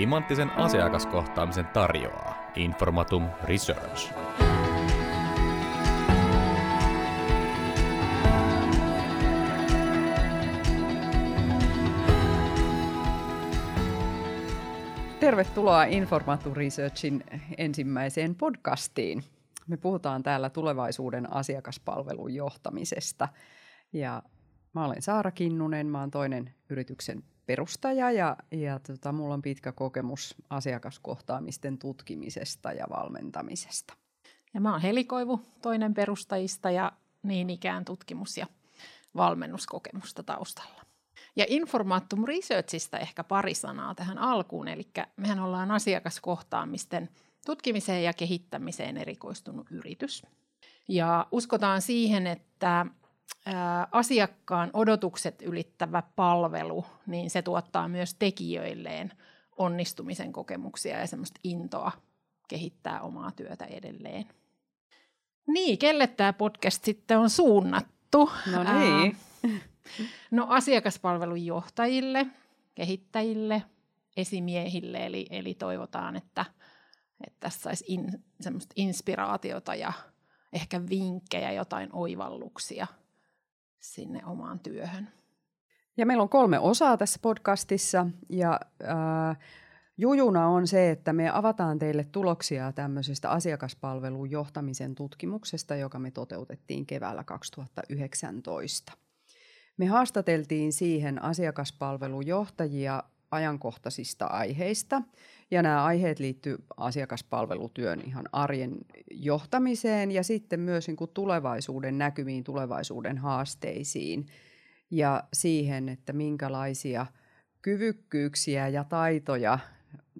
Timanttisen asiakaskohtaamisen tarjoaa Informatum Research. Tervetuloa Informatum Researchin ensimmäiseen podcastiin. Me puhutaan täällä tulevaisuuden asiakaspalvelun johtamisesta. Ja mä olen Saara Kinnunen, mä olen toinen yrityksen perustaja ja, ja tota, mulla on pitkä kokemus asiakaskohtaamisten tutkimisesta ja valmentamisesta. Ja mä oon Heli Koivu, toinen perustajista ja niin ikään tutkimus- ja valmennuskokemusta taustalla. Ja Informaattum Researchista ehkä pari sanaa tähän alkuun, eli mehän ollaan asiakaskohtaamisten tutkimiseen ja kehittämiseen erikoistunut yritys. Ja uskotaan siihen, että asiakkaan odotukset ylittävä palvelu, niin se tuottaa myös tekijöilleen onnistumisen kokemuksia ja semmoista intoa kehittää omaa työtä edelleen. Niin, kelle tämä podcast sitten on suunnattu? No niin. no asiakaspalvelun johtajille, kehittäjille, esimiehille, eli, eli toivotaan, että, että tässä saisi in, semmoista inspiraatiota ja ehkä vinkkejä, jotain oivalluksia – sinne omaan työhön. Ja meillä on kolme osaa tässä podcastissa ja äh, jujuna on se, että me avataan teille tuloksia tämmöisestä asiakaspalvelun johtamisen tutkimuksesta, joka me toteutettiin keväällä 2019. Me haastateltiin siihen asiakaspalvelujohtajia ajankohtaisista aiheista. Ja nämä aiheet liittyy asiakaspalvelutyön ihan arjen johtamiseen ja sitten myös niin kuin tulevaisuuden näkymiin, tulevaisuuden haasteisiin ja siihen, että minkälaisia kyvykkyyksiä ja taitoja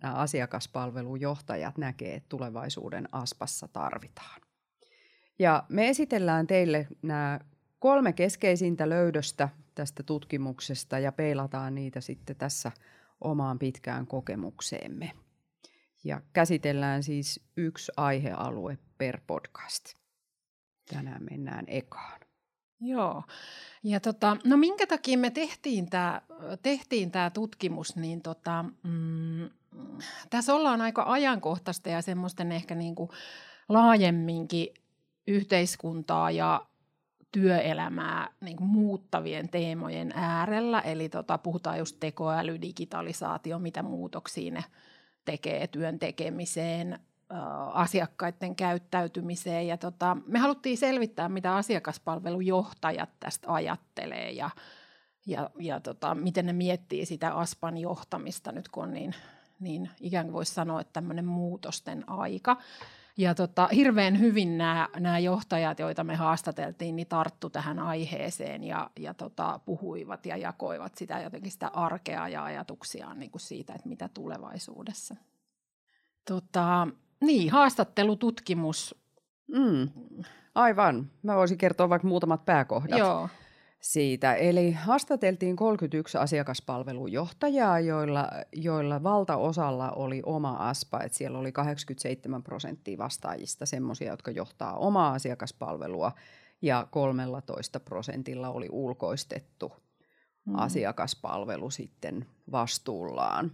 nämä asiakaspalvelujohtajat näkee, että tulevaisuuden aspassa tarvitaan. Ja me esitellään teille nämä kolme keskeisintä löydöstä tästä tutkimuksesta ja peilataan niitä sitten tässä omaan pitkään kokemukseemme. Ja käsitellään siis yksi aihealue per podcast. Tänään mennään ekaan. Joo. Ja tota, no minkä takia me tehtiin tämä tehtiin tää tutkimus, niin tota, mm, tässä ollaan aika ajankohtaista ja semmoisten ehkä niinku laajemminkin yhteiskuntaa ja työelämää niin kuin muuttavien teemojen äärellä. Eli tota, puhutaan just tekoäly, digitalisaatio, mitä muutoksia ne tekee työn tekemiseen, asiakkaiden käyttäytymiseen. Ja tota, me haluttiin selvittää, mitä asiakaspalvelujohtajat tästä ajattelee ja, ja, ja tota, miten ne miettii sitä ASPAN johtamista nyt, kun on niin, niin ikään kuin voisi sanoa, että tämmöinen muutosten aika. Ja tota, hirveän hyvin nämä, nämä johtajat, joita me haastateltiin, niin tarttu tähän aiheeseen ja, ja tota, puhuivat ja jakoivat sitä jotenkin sitä arkea ja ajatuksiaan niin kuin siitä, että mitä tulevaisuudessa. Tota, niin, haastattelututkimus. Mm, aivan. Mä voisin kertoa vaikka muutamat pääkohdat. Joo siitä. Eli haastateltiin 31 asiakaspalvelujohtajaa, joilla, joilla valtaosalla oli oma ASPA, että siellä oli 87 prosenttia vastaajista semmoisia, jotka johtaa omaa asiakaspalvelua ja 13 prosentilla oli ulkoistettu mm. asiakaspalvelu sitten vastuullaan.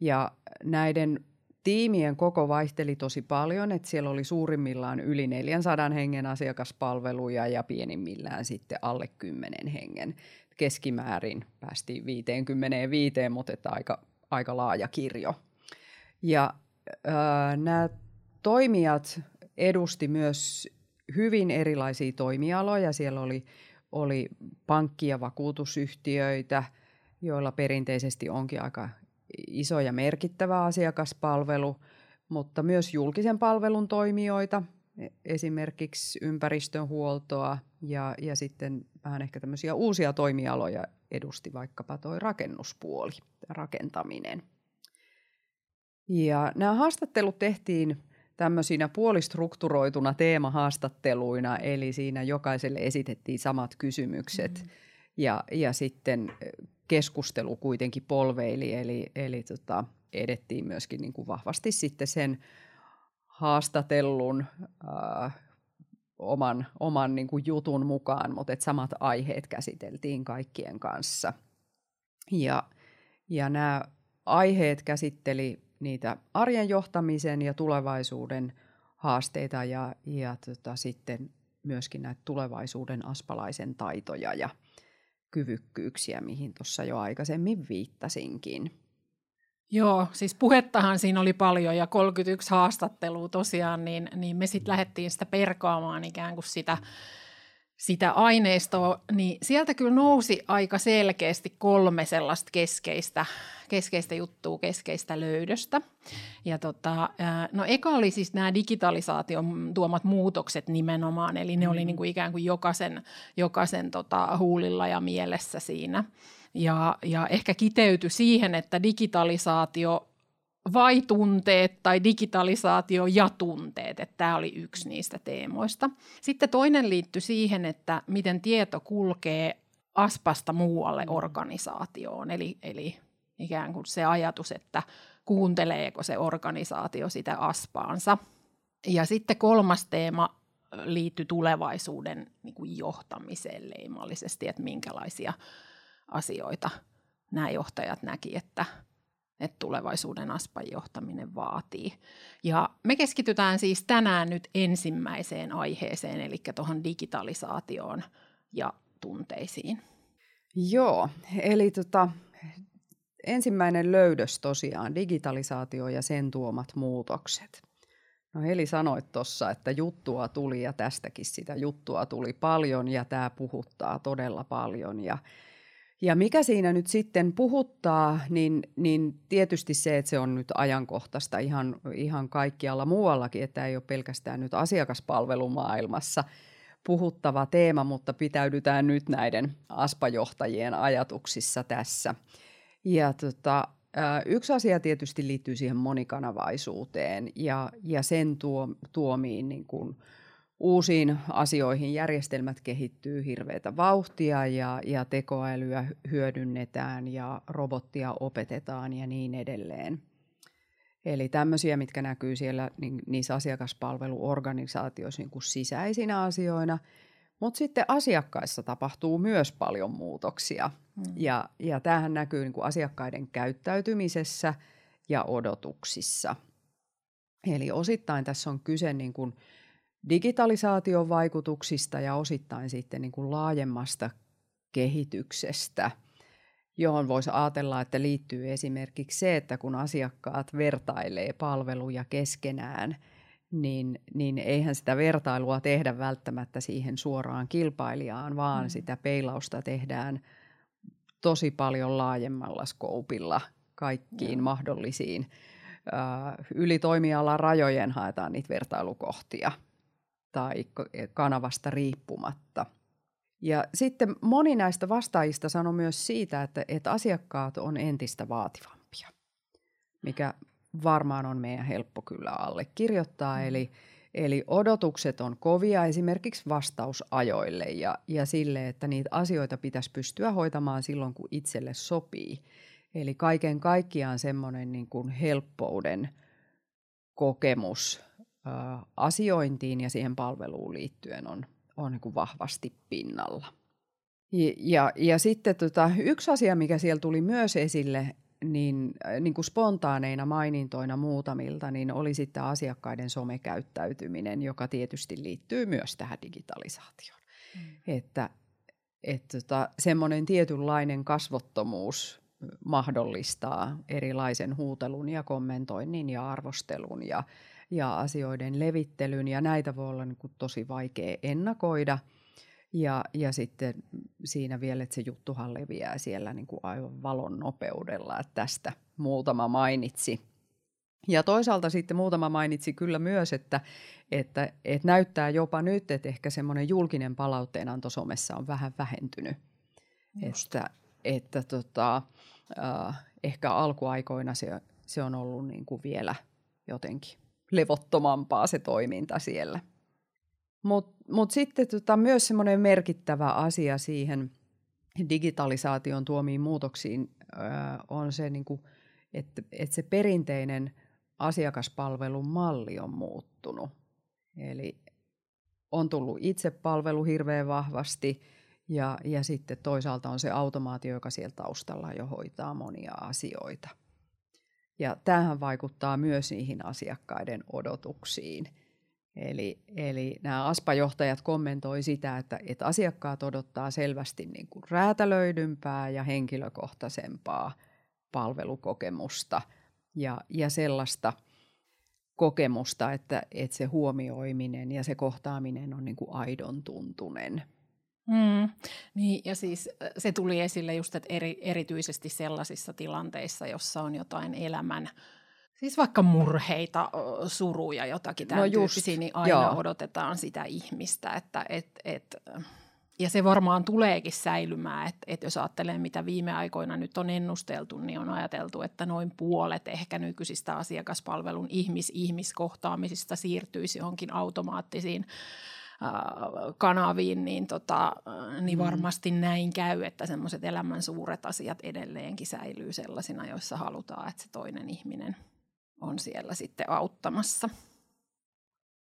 Ja näiden tiimien koko vaihteli tosi paljon, että siellä oli suurimmillaan yli 400 hengen asiakaspalveluja ja pienimmillään sitten alle 10 hengen. Keskimäärin päästiin 55, mutta että aika, aika laaja kirjo. Ja äh, nämä toimijat edusti myös hyvin erilaisia toimialoja. Siellä oli, oli pankki- ja vakuutusyhtiöitä, joilla perinteisesti onkin aika iso ja merkittävä asiakaspalvelu, mutta myös julkisen palvelun toimijoita, e, esimerkiksi ympäristönhuoltoa ja, ja sitten vähän ehkä tämmöisiä uusia toimialoja edusti vaikkapa toi rakennuspuoli, rakentaminen. Ja nämä haastattelut tehtiin tämmöisinä puolistrukturoituna teemahaastatteluina, eli siinä jokaiselle esitettiin samat kysymykset mm-hmm. ja, ja sitten keskustelu kuitenkin polveili, eli, eli tota, edettiin myöskin niin kuin vahvasti sitten sen haastatellun äh, oman, oman niin kuin jutun mukaan, mutta et samat aiheet käsiteltiin kaikkien kanssa. Ja, ja nämä aiheet käsitteli niitä arjen johtamisen ja tulevaisuuden haasteita ja, ja tota, sitten myöskin näitä tulevaisuuden aspalaisen taitoja ja kyvykkyyksiä, mihin tuossa jo aikaisemmin viittasinkin. Joo, siis puhettahan siinä oli paljon ja 31 haastattelua tosiaan, niin, niin me sitten lähdettiin sitä perkaamaan ikään kuin sitä, sitä aineistoa, niin sieltä kyllä nousi aika selkeästi kolme sellaista keskeistä, keskeistä juttua, keskeistä löydöstä. Ja tota, no eka oli siis nämä digitalisaation tuomat muutokset nimenomaan, eli ne oli mm. niin kuin ikään kuin jokaisen, jokaisen tota, huulilla ja mielessä siinä. Ja, ja ehkä kiteytyi siihen, että digitalisaatio vai tunteet tai digitalisaatio ja tunteet, että tämä oli yksi niistä teemoista. Sitten toinen liittyy siihen, että miten tieto kulkee aspasta muualle mm. organisaatioon, eli, eli ikään kuin se ajatus, että kuunteleeko se organisaatio sitä aspaansa. Ja sitten kolmas teema liittyy tulevaisuuden niin kuin johtamiseen leimallisesti, että minkälaisia asioita nämä johtajat näki, että, että tulevaisuuden aspan johtaminen vaatii. Ja me keskitytään siis tänään nyt ensimmäiseen aiheeseen, eli tuohon digitalisaatioon ja tunteisiin. Joo, eli tota, ensimmäinen löydös tosiaan, digitalisaatio ja sen tuomat muutokset. No Heli sanoit tuossa, että juttua tuli ja tästäkin sitä juttua tuli paljon ja tämä puhuttaa todella paljon. Ja, ja mikä siinä nyt sitten puhuttaa, niin, niin tietysti se, että se on nyt ajankohtaista ihan, ihan kaikkialla muuallakin, että ei ole pelkästään nyt asiakaspalvelumaailmassa puhuttava teema, mutta pitäydytään nyt näiden aspajohtajien ajatuksissa tässä – ja tota, yksi asia tietysti liittyy siihen monikanavaisuuteen ja, ja sen tuo, tuomiin niin kuin uusiin asioihin. Järjestelmät kehittyy hirveätä vauhtia ja, ja tekoälyä hyödynnetään ja robottia opetetaan ja niin edelleen. Eli tämmöisiä, mitkä näkyy siellä niin, niissä asiakaspalveluorganisaatioissa niin kuin sisäisinä asioina – mutta sitten asiakkaissa tapahtuu myös paljon muutoksia. Mm. Ja, ja tämähän näkyy niin kuin asiakkaiden käyttäytymisessä ja odotuksissa. Eli osittain tässä on kyse niin kuin digitalisaation vaikutuksista ja osittain sitten niin kuin laajemmasta kehityksestä, johon voisi ajatella, että liittyy esimerkiksi se, että kun asiakkaat vertailee palveluja keskenään – niin, niin eihän sitä vertailua tehdä välttämättä siihen suoraan kilpailijaan, vaan mm. sitä peilausta tehdään tosi paljon laajemmalla skoupilla kaikkiin mm. mahdollisiin. yli toimialan rajojen haetaan niitä vertailukohtia tai kanavasta riippumatta. Ja sitten moni näistä vastaajista sanoi myös siitä, että, että asiakkaat on entistä vaativampia, mikä varmaan on meidän helppo kyllä allekirjoittaa. Mm. Eli, eli odotukset on kovia esimerkiksi vastausajoille ja, ja sille, että niitä asioita pitäisi pystyä hoitamaan silloin, kun itselle sopii. Eli kaiken kaikkiaan semmoinen niin kuin helppouden kokemus asiointiin ja siihen palveluun liittyen on, on niin kuin vahvasti pinnalla. Ja, ja, ja sitten tota, yksi asia, mikä siellä tuli myös esille, niin, niin kuin spontaaneina mainintoina muutamilta, niin oli sitten asiakkaiden somekäyttäytyminen, joka tietysti liittyy myös tähän digitalisaatioon. Mm. Että et tota, semmoinen tietynlainen kasvottomuus mahdollistaa erilaisen huutelun ja kommentoinnin ja arvostelun ja, ja asioiden levittelyn, ja näitä voi olla niin kuin tosi vaikea ennakoida – ja, ja sitten siinä vielä, että se juttuhan leviää siellä niin kuin aivan valon nopeudella, että tästä muutama mainitsi. Ja toisaalta sitten muutama mainitsi kyllä myös, että, että, että näyttää jopa nyt, että ehkä semmoinen julkinen palautteenanto somessa on vähän vähentynyt. Että, että tota, äh, ehkä alkuaikoina se, se on ollut niin kuin vielä jotenkin levottomampaa se toiminta siellä. Mutta mut sitten tota, myös semmoinen merkittävä asia siihen digitalisaation tuomiin muutoksiin ö, on se, niinku, että et se perinteinen asiakaspalvelun malli on muuttunut. Eli on tullut itsepalvelu hirveän vahvasti ja, ja sitten toisaalta on se automaatio, joka siellä taustalla jo hoitaa monia asioita. Ja tämähän vaikuttaa myös niihin asiakkaiden odotuksiin. Eli, eli nämä ASPA-johtajat kommentoi sitä, että, että asiakkaat odottaa selvästi niin kuin räätälöidympää ja henkilökohtaisempaa palvelukokemusta ja, ja sellaista kokemusta, että, että se huomioiminen ja se kohtaaminen on niin kuin aidon tuntunen. Mm, niin, ja siis se tuli esille just, että eri, erityisesti sellaisissa tilanteissa, jossa on jotain elämän, siis vaikka murheita, suruja, jotakin tämän no just, niin aina joo. odotetaan sitä ihmistä, että et, et, ja se varmaan tuleekin säilymään, että, että jos ajattelee, mitä viime aikoina nyt on ennusteltu, niin on ajateltu, että noin puolet ehkä nykyisistä asiakaspalvelun ihmis-ihmiskohtaamisista siirtyisi johonkin automaattisiin kanaviin, niin, tota, niin mm. varmasti mm. näin käy, että semmoiset elämän suuret asiat edelleenkin säilyy sellaisina, joissa halutaan, että se toinen ihminen on siellä sitten auttamassa.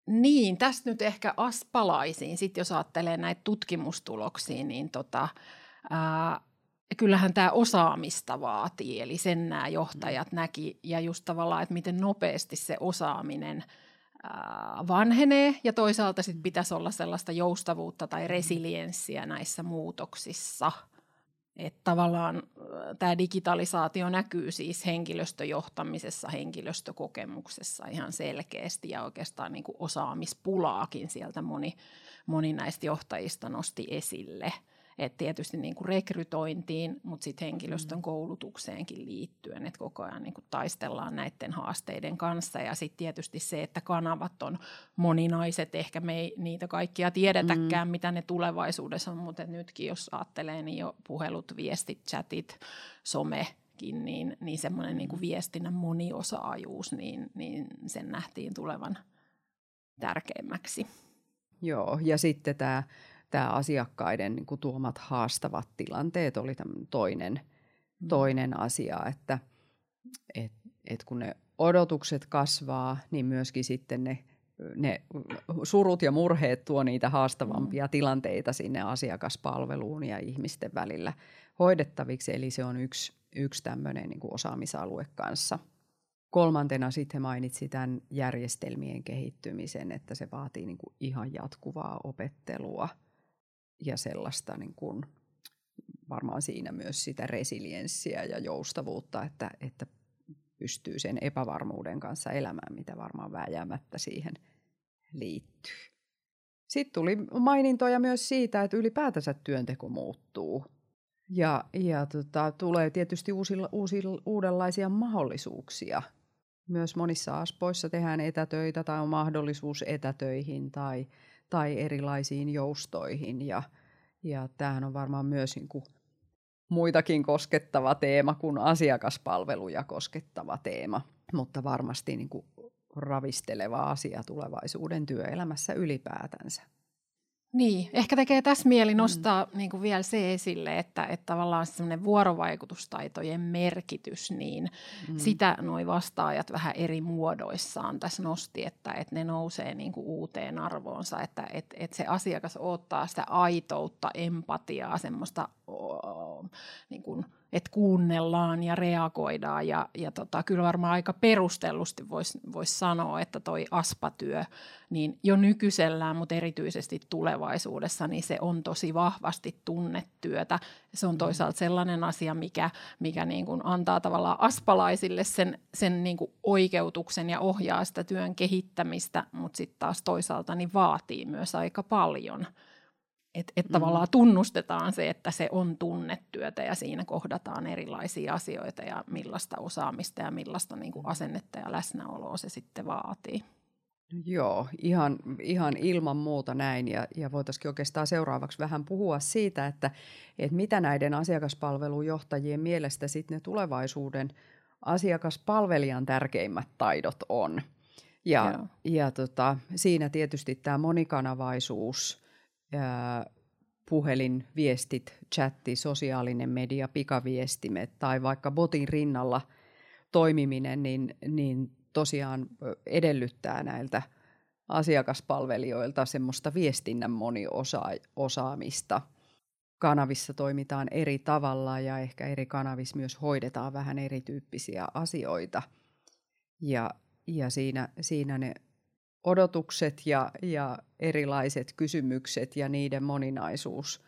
Niin, tästä nyt ehkä aspalaisiin, sitten jos ajattelee näitä tutkimustuloksia, niin tota, ää, kyllähän tämä osaamista vaatii, eli sen nämä johtajat mm. näki, ja just tavallaan, että miten nopeasti se osaaminen – vanhenee ja toisaalta sit pitäisi olla sellaista joustavuutta tai resilienssiä näissä muutoksissa. Että tavallaan tämä digitalisaatio näkyy siis henkilöstöjohtamisessa, henkilöstökokemuksessa ihan selkeästi ja oikeastaan niin kuin osaamispulaakin sieltä moni, moni näistä johtajista nosti esille – et tietysti niin kuin rekrytointiin, mutta sitten henkilöstön mm. koulutukseenkin liittyen, että koko ajan niin kuin taistellaan näiden haasteiden kanssa. Ja sitten tietysti se, että kanavat on moninaiset, ehkä me ei niitä kaikkia tiedetäkään, mm. mitä ne tulevaisuudessa on, mutta nytkin jos ajattelee, niin jo puhelut, viestit, chatit, some, niin, niin semmoinen niin kuin viestinnän moniosaajuus, niin, niin sen nähtiin tulevan tärkeimmäksi. Joo, ja sitten tämä tämä asiakkaiden niin kuin tuomat haastavat tilanteet oli toinen, mm. toinen asia, että et, et kun ne odotukset kasvaa, niin myöskin sitten ne, ne surut ja murheet tuo niitä haastavampia mm. tilanteita sinne asiakaspalveluun ja ihmisten välillä hoidettaviksi. Eli se on yksi, yksi tämmöinen niin kuin osaamisalue kanssa. Kolmantena sitten mainitsi tämän järjestelmien kehittymisen, että se vaatii niin kuin ihan jatkuvaa opettelua – ja sellaista niin kuin, varmaan siinä myös sitä resilienssiä ja joustavuutta, että, että pystyy sen epävarmuuden kanssa elämään, mitä varmaan vääjäämättä siihen liittyy. Sitten tuli mainintoja myös siitä, että ylipäätänsä työnteko muuttuu. Ja, ja tota, tulee tietysti uusilla, uusilla, uudenlaisia mahdollisuuksia. Myös monissa aspoissa tehdään etätöitä tai on mahdollisuus etätöihin tai – tai erilaisiin joustoihin. Ja, ja tämähän on varmaan myös niin kuin muitakin koskettava teema kuin asiakaspalveluja koskettava teema, mutta varmasti niin kuin ravisteleva asia tulevaisuuden työelämässä ylipäätänsä. Niin, ehkä tekee tässä mieli mm. nostaa mm. niin kuin vielä se esille, että, että tavallaan semmoinen vuorovaikutustaitojen merkitys, niin mm. sitä nuo vastaajat vähän eri muodoissaan tässä nosti, että, että ne nousee niin kuin uuteen arvoonsa, että, että, että se asiakas ottaa sitä aitoutta, empatiaa, semmoista niin kuin – että kuunnellaan ja reagoidaan. Ja, ja tota, kyllä varmaan aika perustellusti voisi vois sanoa, että toi aspatyö niin jo nykyisellään, mutta erityisesti tulevaisuudessa, niin se on tosi vahvasti tunnetyötä. Se on toisaalta sellainen asia, mikä, mikä niin kuin antaa tavallaan aspalaisille sen, sen niin kuin oikeutuksen ja ohjaa sitä työn kehittämistä, mutta sitten taas toisaalta niin vaatii myös aika paljon – että et mm. tavallaan tunnustetaan se, että se on tunnetyötä ja siinä kohdataan erilaisia asioita ja millaista osaamista ja millaista niin kuin asennetta ja läsnäoloa se sitten vaatii. Joo, ihan, ihan ilman muuta näin ja, ja voitaisiin oikeastaan seuraavaksi vähän puhua siitä, että, että mitä näiden asiakaspalvelujohtajien mielestä sitten ne tulevaisuuden asiakaspalvelijan tärkeimmät taidot on. Ja, ja tota, siinä tietysti tämä monikanavaisuus – puhelin, viestit, chatti, sosiaalinen media, pikaviestimet tai vaikka botin rinnalla toimiminen, niin, niin tosiaan edellyttää näiltä asiakaspalvelijoilta semmoista viestinnän moniosaamista. kanavissa toimitaan eri tavalla ja ehkä eri kanavissa myös hoidetaan vähän erityyppisiä asioita. Ja, ja siinä, siinä ne odotukset ja, ja erilaiset kysymykset ja niiden moninaisuus,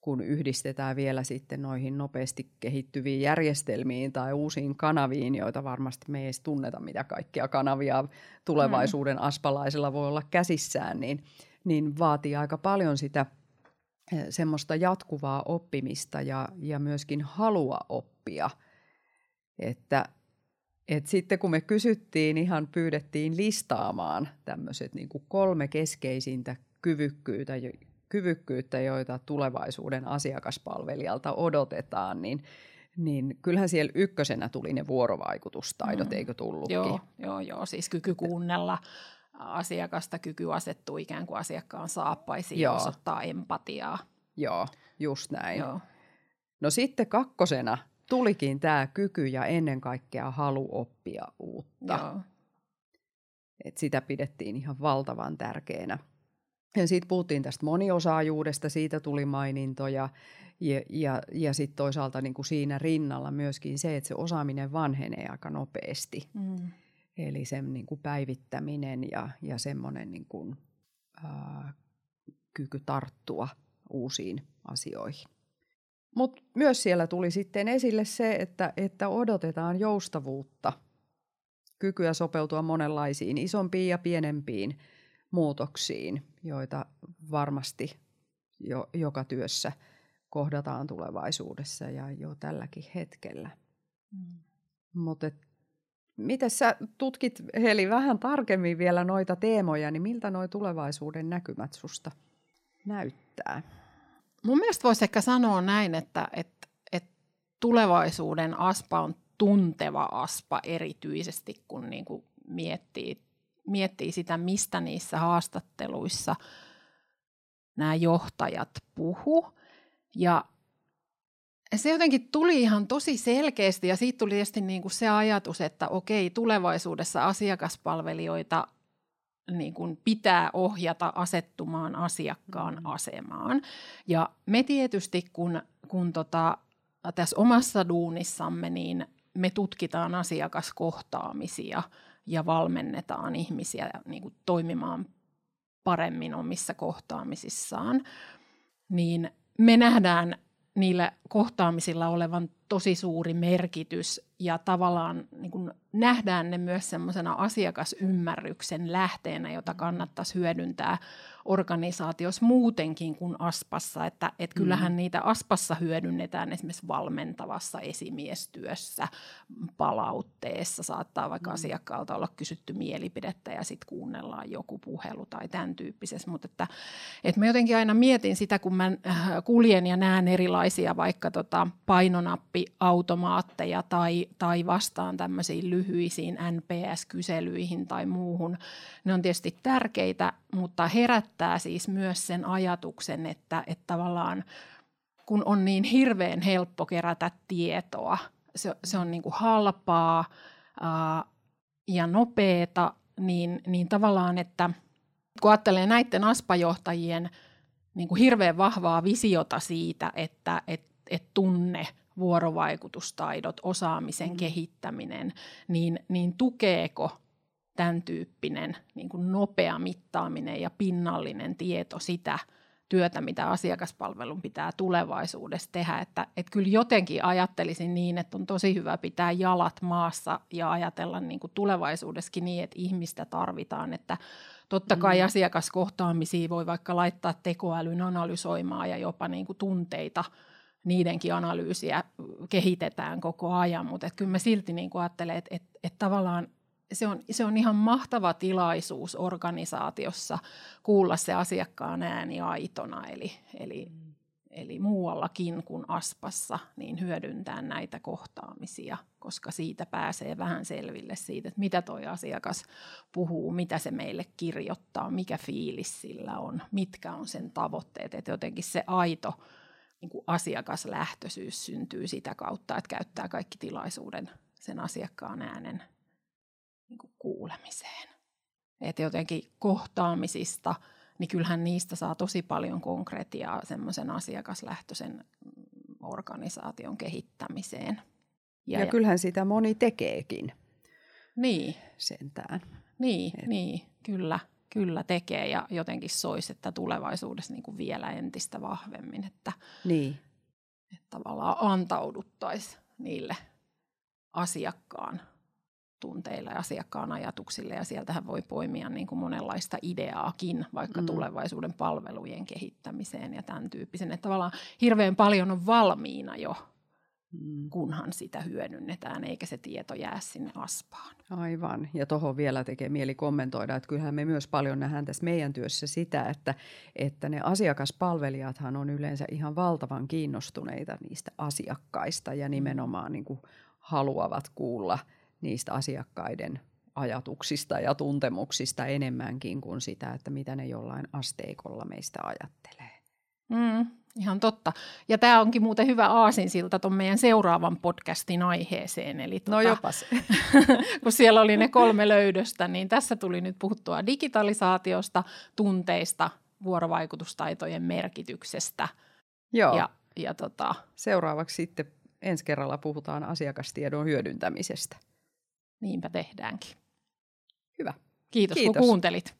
kun yhdistetään vielä sitten noihin nopeasti kehittyviin järjestelmiin tai uusiin kanaviin, joita varmasti me ei edes tunneta, mitä kaikkia kanavia tulevaisuuden aspalaisilla voi olla käsissään, niin, niin vaatii aika paljon sitä eh, semmoista jatkuvaa oppimista ja, ja myöskin halua oppia. Että et sitten kun me kysyttiin, ihan pyydettiin listaamaan tämmöiset niin kolme keskeisintä kyvykkyyttä, kyvykkyyttä, joita tulevaisuuden asiakaspalvelijalta odotetaan, niin, niin kyllähän siellä ykkösenä tuli ne vuorovaikutustaidot, mm. eikö tullutkin? Joo, joo, joo, siis kyky kuunnella asiakasta, kyky asettua ikään kuin asiakkaan saappaisiin ja osoittaa empatiaa. Joo, just näin. Joo. No sitten kakkosena tulikin tämä kyky ja ennen kaikkea halu oppia uutta. Joo. Et sitä pidettiin ihan valtavan tärkeänä. Ja sitten puhuttiin tästä moniosaajuudesta, siitä tuli mainintoja. Ja, ja, ja sitten toisaalta niin kuin siinä rinnalla myöskin se, että se osaaminen vanhenee aika nopeasti. Mm. Eli sen niin kuin päivittäminen ja, ja semmoinen niin kuin, ää, kyky tarttua uusiin asioihin. Mutta myös siellä tuli sitten esille se, että, että odotetaan joustavuutta, kykyä sopeutua monenlaisiin isompiin ja pienempiin muutoksiin, joita varmasti jo, joka työssä kohdataan tulevaisuudessa ja jo tälläkin hetkellä. Mm. Mutta miten sä tutkit, Heli, vähän tarkemmin vielä noita teemoja, niin miltä nuo tulevaisuuden näkymät susta näyttää? Mun mielestä voisi ehkä sanoa näin, että, että, että tulevaisuuden aspa on tunteva aspa erityisesti, kun niin kuin miettii, miettii sitä, mistä niissä haastatteluissa nämä johtajat puhu. Ja se jotenkin tuli ihan tosi selkeästi ja siitä tuli tietysti niin kuin se ajatus, että okei, tulevaisuudessa asiakaspalvelijoita niin kuin pitää ohjata asettumaan asiakkaan mm. asemaan. Ja me tietysti, kun, kun tota, tässä omassa duunissamme, niin me tutkitaan asiakaskohtaamisia ja valmennetaan ihmisiä niin kuin toimimaan paremmin omissa kohtaamisissaan, niin me nähdään niillä kohtaamisilla olevan tosi suuri merkitys ja tavallaan niin kuin nähdään ne myös semmoisena asiakasymmärryksen lähteenä, jota kannattaisi hyödyntää organisaatiossa muutenkin kuin Aspassa. Että et kyllähän mm. niitä Aspassa hyödynnetään esimerkiksi valmentavassa esimiestyössä, palautteessa. Saattaa vaikka mm. asiakkaalta olla kysytty mielipidettä ja sitten kuunnellaan joku puhelu tai tämän tyyppisessä. Mutta että, että mä jotenkin aina mietin sitä, kun mä äh, kuljen ja näen erilaisia vaikka tota painonappiautomaatteja tai, tai vastaan tämmöisiin lyhyisiin NPS-kyselyihin tai muuhun. Ne on tietysti tärkeitä, mutta herättää siis myös sen ajatuksen, että, että tavallaan kun on niin hirveän helppo kerätä tietoa, se, se on niin kuin halpaa ää, ja nopeata, niin, niin tavallaan, että kun ajattelee näiden aspajohtajien niin kuin hirveän vahvaa visiota siitä, että et, et tunne, vuorovaikutustaidot, osaamisen mm. kehittäminen, niin, niin tukeeko tämän tyyppinen niin kuin nopea mittaaminen ja pinnallinen tieto sitä työtä, mitä asiakaspalvelun pitää tulevaisuudessa tehdä. Että, että kyllä jotenkin ajattelisin niin, että on tosi hyvä pitää jalat maassa ja ajatella niin kuin tulevaisuudessakin niin, että ihmistä tarvitaan, että Totta kai mm. asiakaskohtaamisia voi vaikka laittaa tekoälyn analysoimaan ja jopa niin kuin tunteita, niidenkin analyysiä kehitetään koko ajan, mutta kyllä mä silti niin kuin ajattelen, että, että, että tavallaan se on, se on ihan mahtava tilaisuus organisaatiossa kuulla se asiakkaan ääni aitona, eli, eli, eli muuallakin kuin Aspassa, niin hyödyntää näitä kohtaamisia, koska siitä pääsee vähän selville siitä, että mitä toi asiakas puhuu, mitä se meille kirjoittaa, mikä fiilis sillä on, mitkä on sen tavoitteet, että jotenkin se aito niin kuin asiakaslähtöisyys syntyy sitä kautta, että käyttää kaikki tilaisuuden sen asiakkaan äänen niin kuin kuulemiseen. Että jotenkin kohtaamisista niin kyllähän niistä saa tosi paljon konkretiaa semmoisen asiakaslähtöisen organisaation kehittämiseen. Ja, ja kyllähän sitä moni tekeekin. Niin. Sentään. Niin, Et. niin kyllä, kyllä tekee ja jotenkin soisi, että tulevaisuudessa niin kuin vielä entistä vahvemmin, että, niin. että tavallaan antauduttaisiin niille asiakkaan tunteille ja asiakkaan ajatuksille ja sieltähän voi poimia niin kuin monenlaista ideaakin vaikka mm. tulevaisuuden palvelujen kehittämiseen ja tämän tyyppisen. Että tavallaan hirveän paljon on valmiina jo. Kunhan sitä hyödynnetään eikä se tieto jää sinne aspaan. Aivan. Ja tuohon vielä tekee mieli kommentoida, että kyllähän me myös paljon nähdään tässä meidän työssä sitä, että, että ne asiakaspalvelijathan on yleensä ihan valtavan kiinnostuneita niistä asiakkaista ja mm. nimenomaan niin kuin haluavat kuulla – niistä asiakkaiden ajatuksista ja tuntemuksista enemmänkin kuin sitä, että mitä ne jollain asteikolla meistä ajattelee. Mm, ihan totta. Ja tämä onkin muuten hyvä aasinsilta tuon meidän seuraavan podcastin aiheeseen. Eli no tota, jopas. kun siellä oli ne kolme löydöstä, niin tässä tuli nyt puhuttua digitalisaatiosta, tunteista, vuorovaikutustaitojen merkityksestä. Joo. Ja, ja tota... Seuraavaksi sitten ensi kerralla puhutaan asiakastiedon hyödyntämisestä. Niinpä tehdäänkin. Hyvä. Kiitos, Kiitos. kun kuuntelit.